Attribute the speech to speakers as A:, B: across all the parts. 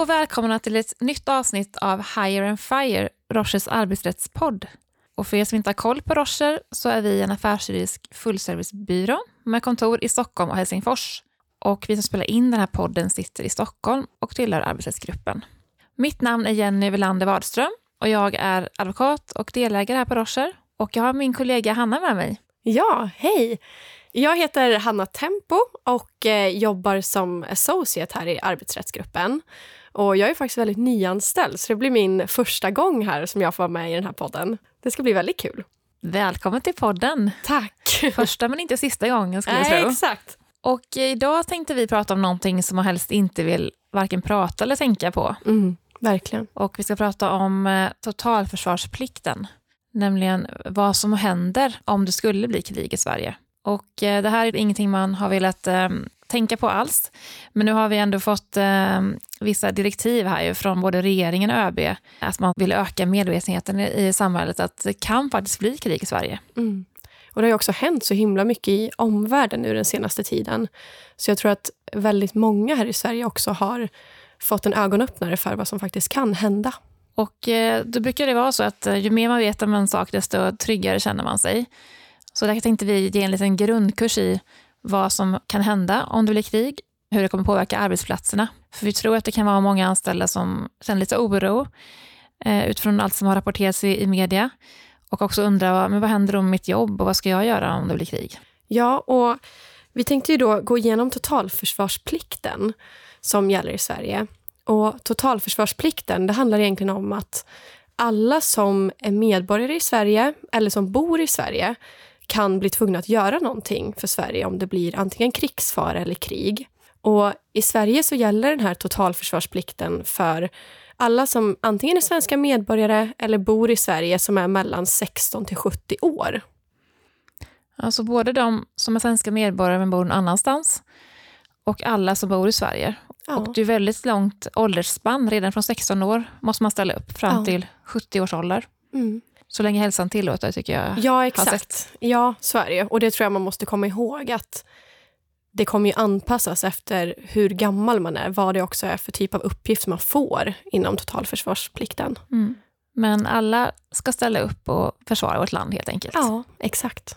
A: och välkomna till ett nytt avsnitt av Higher and Fire, Rochers arbetsrättspodd. Och för er som inte har koll på Rocher så är vi en affärsjuridisk fullservicebyrå med kontor i Stockholm och Helsingfors. Och vi som spelar in den här podden sitter i Stockholm och tillhör arbetsrättsgruppen. Mitt namn är Jenny Welander Wadström och jag är advokat och delägare här på Rocher. Och jag har min kollega Hanna med mig.
B: Ja, hej! Jag heter Hanna Tempo och eh, jobbar som associate här i arbetsrättsgruppen. Och jag är faktiskt väldigt nyanställd, så det blir min första gång här som jag får vara med i den här podden. Det ska bli väldigt kul.
A: Välkommen till podden!
B: Tack!
A: Första men inte sista gången skulle jag tro.
B: exakt.
A: Och idag tänkte vi prata om någonting som man helst inte vill varken prata eller tänka på.
B: Mm, verkligen.
A: Och vi ska prata om eh, totalförsvarsplikten, nämligen vad som händer om det skulle bli krig i Sverige. Och eh, det här är ingenting man har velat eh, tänka på alls, men nu har vi ändå fått eh, vissa direktiv här ju från både regeringen och ÖB att man vill öka medvetenheten i, samhället att det kan faktiskt bli krig i Sverige.
B: Mm. Och det har också hänt så himla mycket i omvärlden nu den senaste tiden. Så jag tror att väldigt många här i Sverige också har fått en ögonöppnare för vad som faktiskt kan hända.
A: Och eh, då brukar det vara så att eh, ju mer man vet om en sak, desto tryggare känner man sig. Så därför tänkte vi ge en liten grundkurs i vad som kan hända om det blir krig, hur det kommer påverka arbetsplatserna. För vi tror att det kan vara många anställda som känner lite oro eh, utifrån allt som har rapporterats i, i media och också undrar men vad händer om mitt jobb och vad ska jag göra om det blir krig?
B: Ja, och vi tänkte ju då gå igenom totalförsvarsplikten som gäller i Sverige. Och totalförsvarsplikten, det handlar egentligen om att alla som är medborgare i Sverige eller som bor i Sverige kan bli tvungna att göra någonting för Sverige om det blir antingen krigsfara eller krig. Och I Sverige så gäller den här totalförsvarsplikten för alla som antingen är svenska medborgare eller bor i Sverige som är mellan 16 till 70 år.
A: Alltså både de som är svenska medborgare men bor någon annanstans och alla som bor i Sverige.
B: Ja.
A: Och det är väldigt långt åldersspann. Redan från 16 år måste man ställa upp fram
B: Ja.
A: till 70 års ålder.
B: Mm.
A: Så länge hälsan tillåter tycker jag.
B: Ja, exakt. Ja, så är det ju. Och det tror jag man måste komma ihåg att det kommer ju anpassas efter hur gammal man är, vad det också är för typ av uppgift man får inom totalförsvarsplikten.
A: Mm. Men alla ska ställa upp och försvara vårt land helt enkelt.
B: Ja, exakt.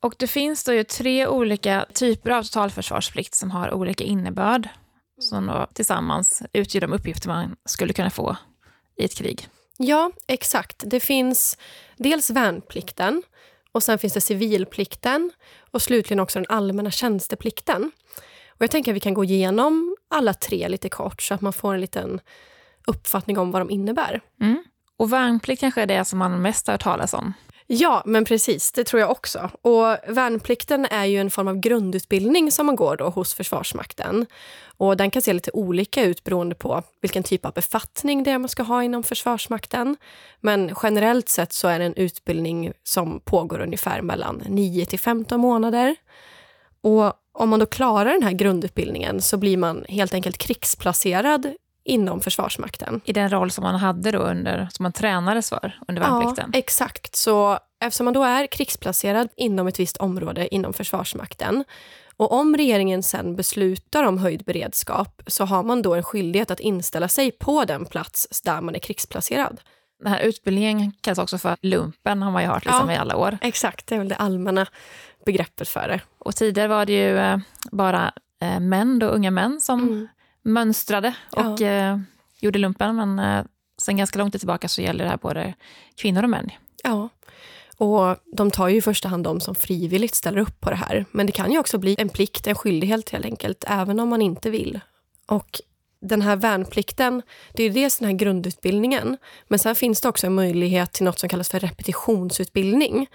A: Och det finns då ju tre olika typer av totalförsvarsplikt som har olika innebörd. Som då tillsammans utgör de uppgifter man skulle kunna få i ett krig.
B: Ja, exakt. Det finns dels värnplikten och sen finns det civilplikten och slutligen också den allmänna tjänsteplikten. Och jag tänker att vi kan gå igenom alla tre lite kort så att man får en liten uppfattning om vad de innebär.
A: Mm. Och värnplikt kanske är det som man mest har hört talas om.
B: Ja, men precis. Det tror jag också. Och Värnplikten är ju en form av grundutbildning som man går då hos Försvarsmakten. Och Den kan se lite olika ut beroende på vilken typ av befattning det är man ska ha inom Försvarsmakten. Men generellt sett så är det en utbildning som pågår ungefär mellan 9 till 15 månader. Och om man då klarar den här grundutbildningen så blir man helt enkelt krigsplacerad inom Försvarsmakten.
A: I den roll som man hade då under, som man tränades för under värnplikten.
B: Ja, exakt. Så eftersom man då är krigsplacerad inom ett visst område inom Försvarsmakten och om regeringen sen beslutar om höjd beredskap så har man då en skyldighet att inställa sig på den plats där man är krigsplacerad.
A: Den här utbildningen kallas också för lumpen, har man ju hört liksom
B: Ja.
A: i alla år.
B: Exakt, det är väl det allmänna begreppet för det.
A: Och tidigare var det ju eh, bara eh, män, då, unga män, som
B: Mm.
A: Mönstrade
B: Ja.
A: och eh, gjorde lumpen. Men eh, sen ganska lång tid tillbaka så gäller det här både kvinnor och män.
B: Ja. Och de tar ju i första hand de som frivilligt ställer upp på det här. Men det kan ju också bli en plikt, en skyldighet helt enkelt, även om man inte vill. Och den här värnplikten, det är ju dels den här grundutbildningen, men sen finns det också en möjlighet till något som kallas för repetitionsutbildning.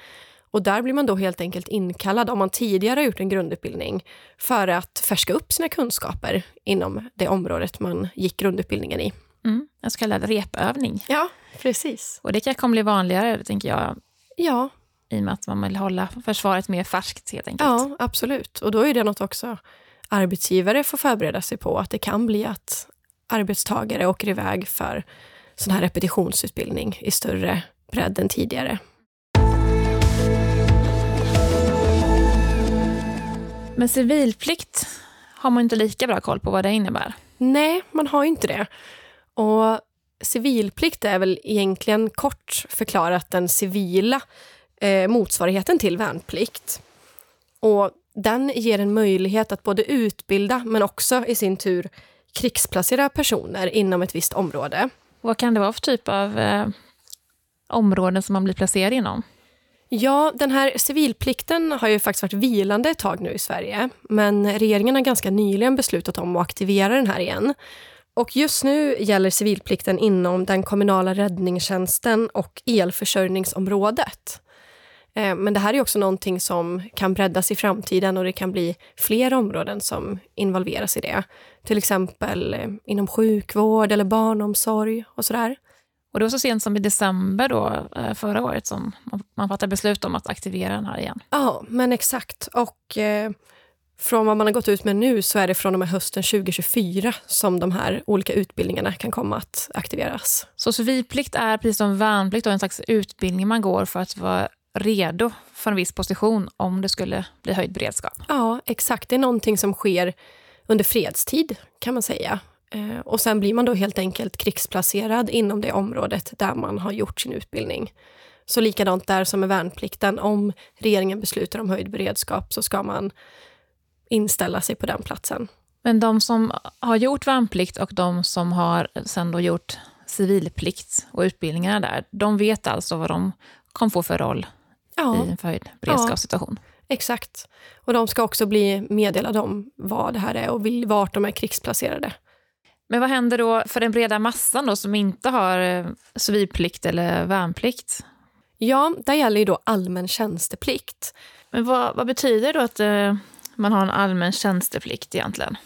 B: Och där blir man då helt enkelt inkallad om man tidigare har gjort en grundutbildning för att färska upp sina kunskaper inom det området man gick grundutbildningen i.
A: Mm. En så kallad repövning.
B: Ja, precis.
A: Och det kanske kommer bli vanligare, tänker jag,
B: Ja,
A: i och med att man vill hålla försvaret mer färskt helt enkelt.
B: Ja, absolut. Och då är det något också arbetsgivare får förbereda sig på. Att det kan bli att arbetstagare åker iväg för sån här repetitionsutbildning i större bredd än tidigare.
A: Men civilplikt har man inte lika bra koll på vad det innebär.
B: Nej, man har inte det. Och civilplikt är väl egentligen kort förklarat den civila eh, motsvarigheten till värnplikt. Och den ger en möjlighet att både utbilda men också i sin tur krigsplacera personer inom ett visst område.
A: Vad kan det vara för typ av eh, områden som man blir placerad inom?
B: Ja, den här civilplikten har ju faktiskt varit vilande ett tag nu i Sverige. Men regeringen har ganska nyligen beslutat om att aktivera den här igen. Och just nu gäller civilplikten inom den kommunala räddningstjänsten och elförsörjningsområdet. Eh, men det här är också någonting som kan breddas i framtiden och det kan bli fler områden som involveras i det. Till exempel eh, inom sjukvård eller barnomsorg och sådär.
A: Och det var så sent som i december då, eh, förra året som man fattade beslut om att aktivera den här igen.
B: Ja, men exakt. Och eh, från vad man har gått ut med nu så är det från och med hösten 2024 som de här olika utbildningarna kan komma att aktiveras.
A: Så civilplikt är precis som värnplikt en slags utbildning man går för att vara redo för en viss position om det skulle bli höjd beredskap?
B: Ja, exakt. Det är någonting som sker under fredstid kan man säga. Eh, och sen blir man då helt enkelt krigsplacerad inom det området där man har gjort sin utbildning. Så likadant där som med värnplikten. Om regeringen beslutar om höjd beredskap så ska man inställa sig på den platsen.
A: Men de som har gjort värnplikt och de som har sen då gjort civilplikt och utbildningarna där, de vet alltså vad de kommer få för roll ja. i en förhöjd beredskapssituation?
B: Ja, exakt. Och de ska också bli meddelade om vad det här är och vart de är krigsplacerade.
A: Men vad händer då för den breda massan då, som inte har eh, civilplikt eller värnplikt?
B: Ja, där gäller ju då allmän tjänsteplikt.
A: Men vad, vad betyder då att eh, man har en allmän tjänsteplikt egentligen?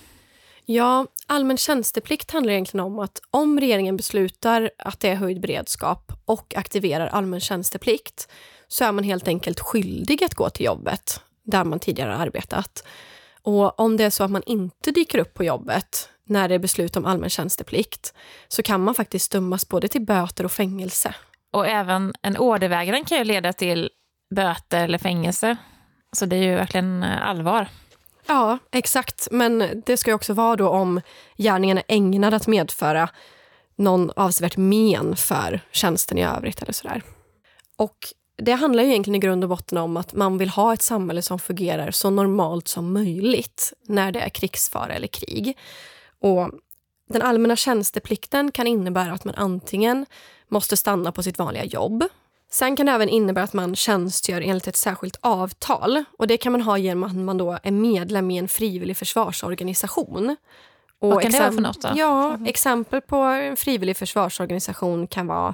B: Ja, allmän tjänsteplikt handlar egentligen om att om regeringen beslutar att det är höjd beredskap och aktiverar allmän tjänsteplikt så är man helt enkelt skyldig att gå till jobbet där man tidigare har arbetat. Och om det är så att man inte dyker upp på jobbet när det är beslut om allmän tjänsteplikt så kan man faktiskt dömas både till böter och fängelse.
A: Och även en ordervägran kan ju leda till böter eller fängelse. Så det är ju verkligen eh, allvar.
B: Ja, exakt. Men det ska ju också vara då om gärningen är ägnad att medföra någon avsevärt men för tjänsten i övrigt eller sådär. Och det handlar ju egentligen i grund och botten om att man vill ha ett samhälle som fungerar så normalt som möjligt när det är krigsfara eller krig. Och den allmänna tjänsteplikten kan innebära att man antingen måste stanna på sitt vanliga jobb. Sen kan det även innebära att man tjänstgör enligt ett särskilt avtal. Och Det kan man ha genom att man då är medlem i en frivillig försvarsorganisation.
A: Och Vad kan det vara för något? Då?
B: Ja, mm. Exempel på en frivillig försvarsorganisation kan vara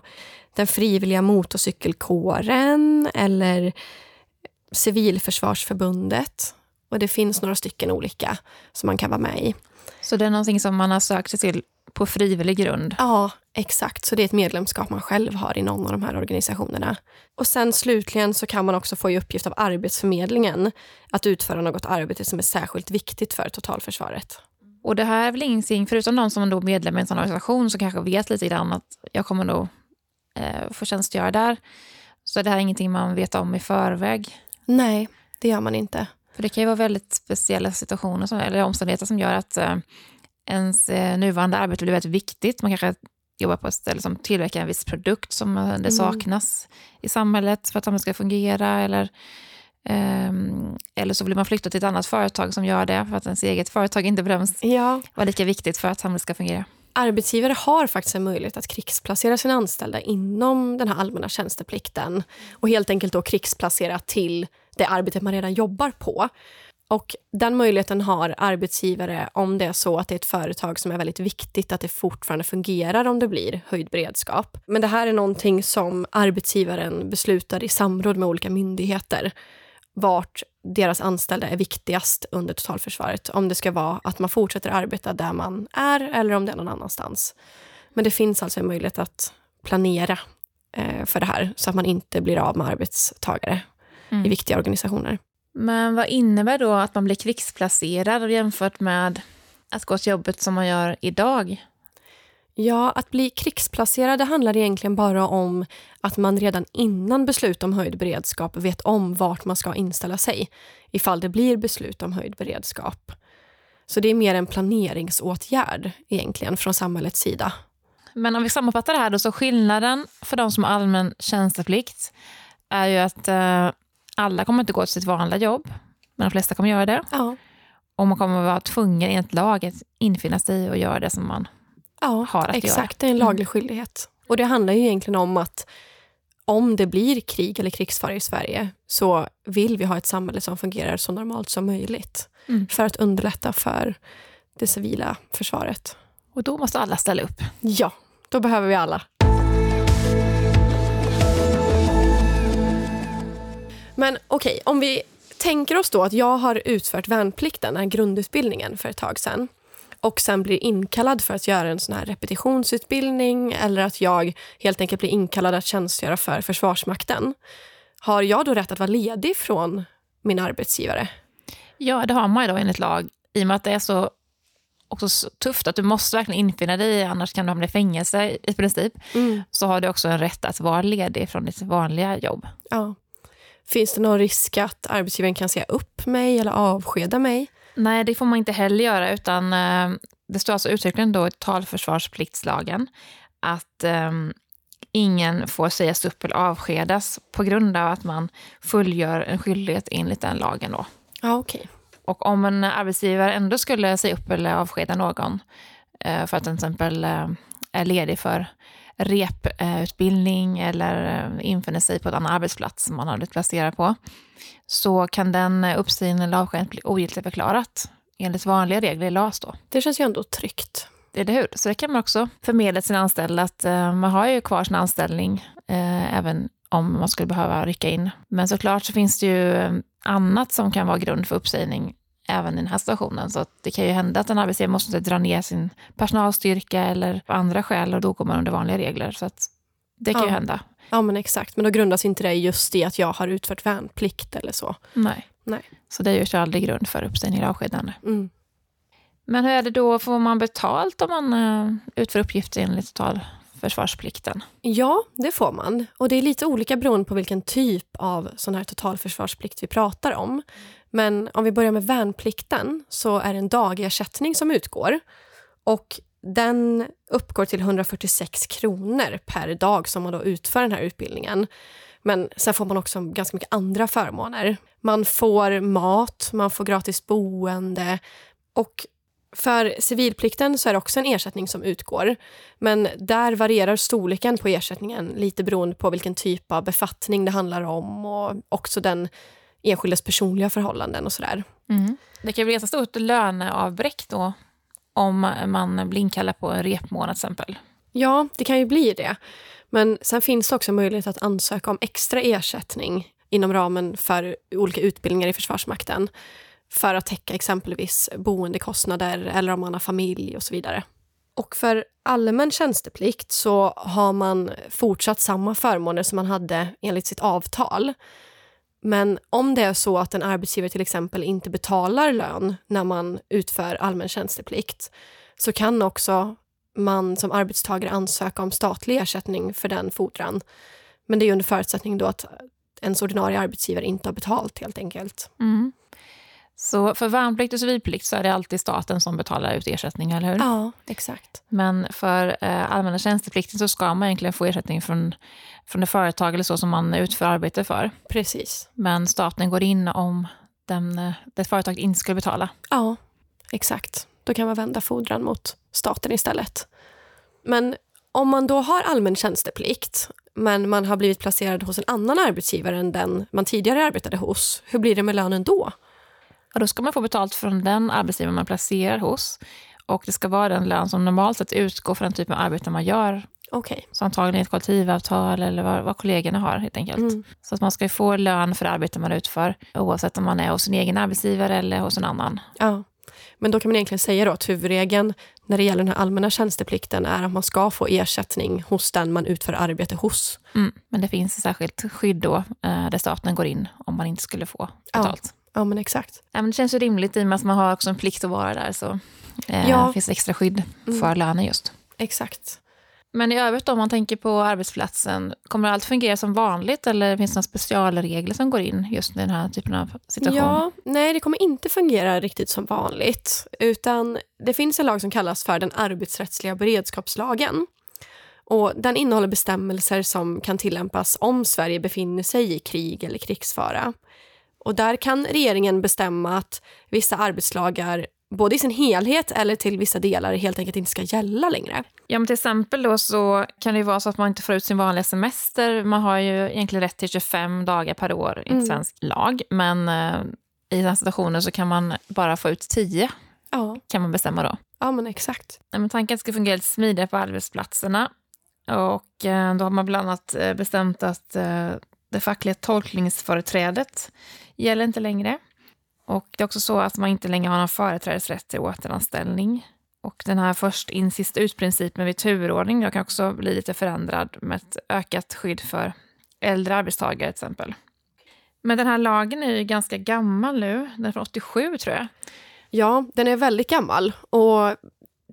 B: den frivilliga motorcykelkåren eller Civilförsvarsförbundet. Och Det finns några stycken olika som man kan vara med i.
A: Så det är någonting som man har sökt sig till på frivillig grund?
B: Ja, exakt. Så det är ett medlemskap man själv har i någon av de här organisationerna. Och sen slutligen så kan man också få i uppgift av Arbetsförmedlingen att utföra något arbete som är särskilt viktigt för totalförsvaret.
A: Och det här är väl ingenting, förutom de som är medlemmar i en sån organisation som kanske vet lite grann att jag kommer nog eh, få tjänstgöra där. Så det här är ingenting man vet om i förväg?
B: Nej, det gör man inte.
A: För det kan ju vara väldigt speciella situationer som, eller omständigheter som gör att eh, ens eh, nuvarande arbete blir väldigt viktigt. Man kanske jobbar på ett ställe som tillverkar en viss produkt som det mm. saknas i samhället för att samhället ska fungera. Eller, eh, eller så vill man flytta till ett annat företag som gör det för att ens eget företag inte bedöms ja. vara lika viktigt för att samhället ska fungera.
B: Arbetsgivare har faktiskt en möjlighet att krigsplacera sina anställda inom den här allmänna tjänsteplikten och helt enkelt då krigsplacera till det arbetet man redan jobbar på. Och Den möjligheten har arbetsgivare om det är så att det är ett företag som är väldigt viktigt att det fortfarande fungerar om det blir höjd beredskap. Men det här är någonting som arbetsgivaren beslutar i samråd med olika myndigheter vart deras anställda är viktigast under totalförsvaret. Om det ska vara att man fortsätter arbeta där man är eller om det är någon annanstans. Men det finns alltså en möjlighet att planera eh, för det här så att man inte blir av med arbetstagare mm. i viktiga organisationer.
A: Men vad innebär då att man blir krigsplacerad jämfört med att gå till jobbet som man gör idag?
B: Ja, att bli krigsplacerad handlar egentligen bara om att man redan innan beslut om höjd beredskap vet om vart man ska inställa sig ifall det blir beslut om höjd beredskap. Så det är mer en planeringsåtgärd egentligen från samhällets sida.
A: Men om vi sammanfattar det här då, så skillnaden för de som har allmän tjänsteplikt är ju att eh, alla kommer inte gå till sitt vanliga jobb, men de flesta kommer göra det.
B: Ja.
A: Och man kommer vara tvungen enligt lag att infinna sig och göra det som man
B: Ja,
A: har att
B: exakt.
A: göra.
B: Det är en laglig skyldighet. Och det handlar ju egentligen om att om det blir krig eller krigsfara i Sverige så vill vi ha ett samhälle som fungerar så normalt som möjligt
A: Mm.
B: för att underlätta för det civila försvaret.
A: Och då måste alla ställa upp.
B: Ja, då behöver vi alla. Men okej, om vi tänker oss då att jag har utfört värnplikten, den här grundutbildningen för ett tag sedan och sen blir inkallad för att göra en sån här repetitionsutbildning eller att jag helt enkelt blir inkallad att tjänstgöra för Försvarsmakten. Har jag då rätt att vara ledig från min arbetsgivare?
A: Ja, det har man ju då enligt lag. I och med att det är så, också så tufft att du måste verkligen infinna dig, annars kan du hamna i fängelse i princip. Så har du också en rätt att vara ledig från ditt vanliga jobb.
B: Ja. Finns det någon risk att arbetsgivaren kan säga upp mig eller avskeda mig?
A: Nej, det får man inte heller göra, utan eh, det står alltså uttryckligen då i totalförsvarspliktslagen att eh, ingen får sägas upp eller avskedas på grund av att man fullgör en skyldighet enligt den lagen. Då.
B: Ja, okej.
A: Och om en arbetsgivare ändå skulle säga upp eller avskeda någon eh, för att den till exempel eh, är ledig för reputbildning eller eh, infinner sig på en annan arbetsplats som man har blivit placerad på, så kan den uppsägningen eller avskedandet bli ogiltigförklarat enligt vanliga regler i LAS. Då.
B: Det känns ju ändå tryggt.
A: Är det hur? Så det kan man också förmedla till sin anställda att eh, man har ju kvar sin anställning eh, även om man skulle behöva rycka in. Men såklart så finns det ju annat som kan vara grund för uppsägning även i den här situationen. Så det kan ju hända att en arbetsgivare måste dra ner sin personalstyrka eller av andra skäl och då går man under vanliga regler. Så det kan
B: Ja.
A: ju hända.
B: Ja, men exakt. Men då grundas inte det just i att jag har utfört värnplikt eller så.
A: Nej.
B: Nej.
A: Så det utgör aldrig grund för uppsägning eller avskedande.
B: Mm.
A: Men hur är det då, får man betalt om man eh, utför uppgifter enligt totalförsvarsplikten?
B: Ja, det får man. Och det är lite olika beroende på vilken typ av sån här totalförsvarsplikt vi pratar om. Men om vi börjar med värnplikten så är det en dagersättning som utgår. Och den uppgår till 146 kronor per dag som man då utför den här utbildningen. Men sen får man också ganska mycket andra förmåner. Man får mat, man får gratis boende och för civilplikten så är det också en ersättning som utgår. Men där varierar storleken på ersättningen lite beroende på vilken typ av befattning det handlar om och också den enskildes personliga förhållanden och sådär.
A: Det kan bli ganska stort löneavbräck då om man blir inkallad på en repmånad till exempel.
B: Ja, det kan ju bli det. Men sen finns det också möjlighet att ansöka om extra ersättning inom ramen för olika utbildningar i Försvarsmakten för att täcka exempelvis boendekostnader eller om man har familj och så vidare. Och för allmän tjänsteplikt så har man fortsatt samma förmåner som man hade enligt sitt avtal. Men om det är så att en arbetsgivare till exempel inte betalar lön när man utför allmän tjänsteplikt så kan också man som arbetstagare ansöka om statlig ersättning för den fordran. Men det är under förutsättning då att ens ordinarie arbetsgivare inte har betalt helt enkelt. Mm.
A: Så för värnplikt och civilplikt så är det alltid staten som betalar ut ersättning, eller hur?
B: Ja, exakt.
A: Men för eh, allmänna tjänsteplikten så ska man egentligen få ersättning från, från det företag eller så som man utför arbete för.
B: Precis.
A: Men staten går in om den, eh, det företaget inte skulle betala.
B: Ja, exakt. Då kan man vända fordran mot staten istället. Men om man då har allmän tjänsteplikt men man har blivit placerad hos en annan arbetsgivare än den man tidigare arbetade hos, hur blir det med lönen då?
A: Och då ska man få betalt från den arbetsgivare man placerar hos. Och det ska vara den lön som normalt sett utgår för den typen av arbete man gör.
B: Okej.
A: Så antagligen ett kollektivavtal eller vad, vad kollegorna har helt enkelt.
B: Mm.
A: Så att man ska få lön för det arbete man utför oavsett om man är hos sin egen arbetsgivare eller hos en annan.
B: Ja. Men då kan man egentligen säga då att huvudregeln när det gäller den här allmänna tjänsteplikten är att man ska få ersättning hos den man utför arbete hos.
A: Mm. Men det finns ett särskilt skydd då eh, där staten går in om man inte skulle få
B: Ja.
A: betalt.
B: Ja, men exakt.
A: Ja, men det känns ju rimligt i och med att man har också en plikt att vara där. Så eh,
B: Ja.
A: finns extra skydd
B: Mm.
A: för lönen just.
B: Exakt.
A: Men i övrigt om man tänker på arbetsplatsen, kommer allt fungera som vanligt eller finns det några specialregler som går in just i den här typen av situation?
B: Ja, nej, det kommer inte fungera riktigt som vanligt. Utan det finns en lag som kallas för den arbetsrättsliga beredskapslagen. Och den innehåller bestämmelser som kan tillämpas om Sverige befinner sig i krig eller krigsfara. Och där kan regeringen bestämma att vissa arbetslagar både i sin helhet eller till vissa delar helt enkelt inte ska gälla längre.
A: Ja, men till exempel då så kan det ju vara så att man inte får ut sin vanliga semester. Man har ju egentligen rätt till 25 dagar per år i mm. svensk lag, men eh, i den situationen så kan man bara få ut 10. Ja. Kan man bestämma då.
B: Ja, men exakt.
A: Men tanken ska fungera lite smidigare på arbetsplatserna. Och eh, då har man bland annat eh, bestämt att eh, det fackliga tolkningsföreträdet gäller inte längre. Och det är också så att man inte längre har någon företrädesrätt till återanställning. Och den här först in sist ut-principen vid turordning kan också bli lite förändrad med ett ökat skydd för äldre arbetstagare till exempel. Men den här lagen är ju ganska gammal nu. Den är från 87 tror jag.
B: Ja, den är väldigt gammal. Och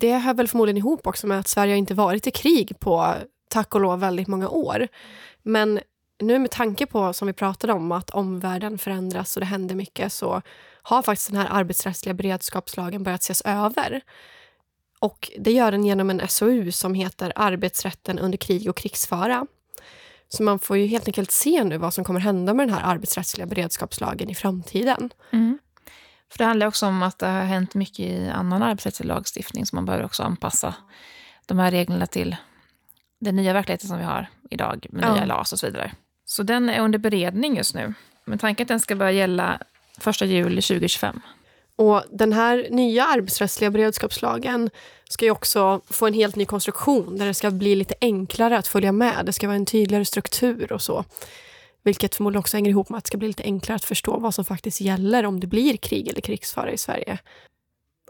B: det hör väl förmodligen ihop också med att Sverige inte varit i krig på, tack och lov, väldigt många år. Men nu med tanke på, som vi pratade om, att omvärlden förändras och det händer mycket så har faktiskt den här arbetsrättsliga beredskapslagen börjat ses över. Och det gör den genom en SOU som heter Arbetsrätten under krig och krigsfara. Så man får ju helt enkelt se nu vad som kommer hända med den här arbetsrättsliga beredskapslagen i framtiden.
A: Mm. För Det handlar också om att det har hänt mycket i annan arbetsrättslig lagstiftning så man behöver också anpassa de här reglerna till den nya verkligheten som vi har idag med ja. nya LAS och så vidare. Så den är under beredning just nu. Men tanken är att den ska börja gälla 1 juli 2025.
B: Och den här nya arbetsrättsliga beredskapslagen ska ju också få en helt ny konstruktion där det ska bli lite enklare att följa med. Det ska vara en tydligare struktur och så. Vilket förmodligen också hänger ihop med att det ska bli lite enklare att förstå vad som faktiskt gäller om det blir krig eller krigsfara i Sverige.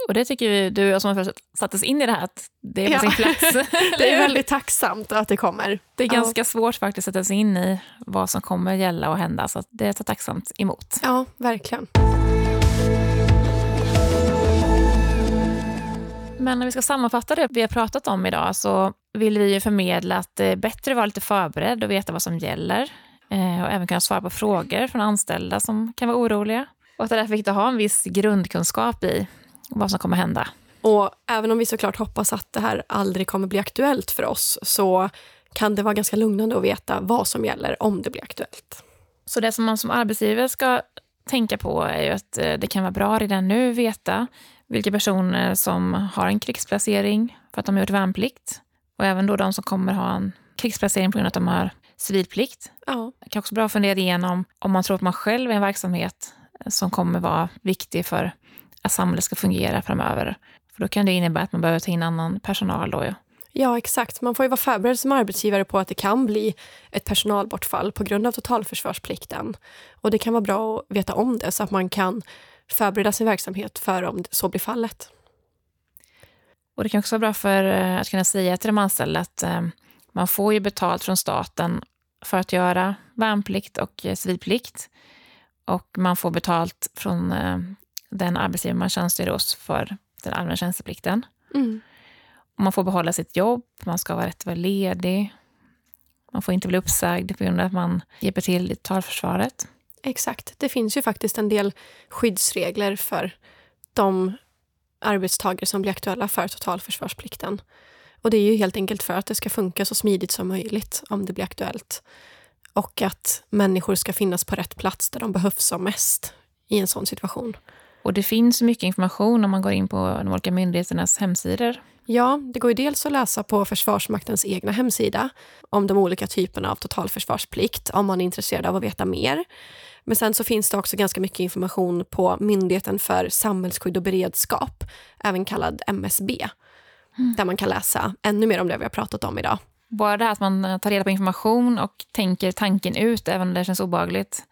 A: Och det tycker vi, du som har satt oss in i det här, att det är på ja. sin plats.
B: det är väldigt tacksamt att det kommer.
A: Det är ganska ja. svårt faktiskt att sätta sig in i vad som kommer gälla och hända, så det är så tacksamt emot.
B: Ja, verkligen.
A: Men när vi ska sammanfatta det vi har pratat om idag så vill vi ju förmedla att det är bättre att vara lite förberedd och veta vad som gäller eh, och även kunna svara på frågor från anställda som kan vara oroliga. Och att det är därför viktigt att ha en viss grundkunskap i vad som kommer hända.
B: Och även om vi såklart hoppas att det här aldrig kommer bli aktuellt för oss så kan det vara ganska lugnande att veta vad som gäller om det blir aktuellt.
A: Så det som man som arbetsgivare ska tänka på är ju att eh, det kan vara bra redan nu veta vilka personer som har en krigsplacering för att de har gjort värnplikt. Och även då de som kommer ha en krigsplacering på grund av att de har civilplikt. Ja. Det kan också vara bra att fundera igenom om man tror att man själv är en verksamhet som kommer vara viktig för att samhället ska fungera framöver. För då kan det innebära att man behöver ta in annan personal. Då, ja.
B: Ja, exakt. Man får ju vara förberedd som arbetsgivare på att det kan bli ett personalbortfall på grund av totalförsvarsplikten. Och det kan vara bra att veta om det så att man kan förbereda sin verksamhet för om så blir fallet.
A: Och Det kan också vara bra för eh, att kunna säga till de anställda att eh, man får ju betalt från staten för att göra värnplikt och eh, civilplikt. Och man får betalt från den arbetsgivare man tjänstgör hos för den allmänna tjänsteplikten. Mm. Man får behålla sitt jobb, man ska ha rätt att vara ledig. Man får inte bli uppsagd på grund av att man hjälper till i totalförsvaret.
B: Exakt. Det finns ju faktiskt en del skyddsregler för de arbetstagare som blir aktuella för totalförsvarsplikten. Och det är ju helt enkelt för att det ska funka så smidigt som möjligt om det blir aktuellt. Och att människor ska finnas på rätt plats där de behövs som mest i en sån situation.
A: Och det finns mycket information om man går in på de olika myndigheternas hemsidor.
B: Ja, det går ju dels att läsa på Försvarsmaktens egna hemsida om de olika typerna av totalförsvarsplikt, om man är intresserad av att veta mer. Men sen så finns det också ganska mycket information på Myndigheten för samhällsskydd och beredskap, även kallad MSB, mm. där man kan läsa ännu mer om det vi har pratat om idag.
A: Bara det här att man tar reda på information och tänker tanken ut, även om det känns obehagligt,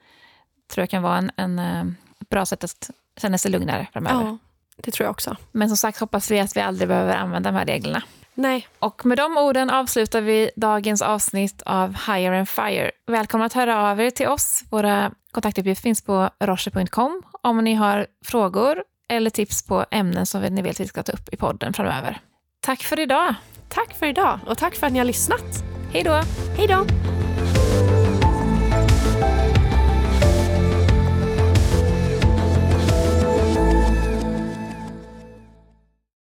A: tror jag kan vara en, en, eh, bra sätt att känna sig lugnare framöver. Ja,
B: det tror jag också.
A: Men som sagt hoppas vi att vi aldrig behöver använda de här reglerna.
B: Nej.
A: Och med de orden avslutar vi dagens avsnitt av Hire and Fire. Välkomna att höra av er till oss. Våra kontaktuppgifter finns på roche.com om ni har frågor eller tips på ämnen som ni vill att vi ska ta upp i podden framöver. Tack för idag.
B: Tack för idag och tack för att ni har lyssnat.
A: Hej då!
B: Hej då!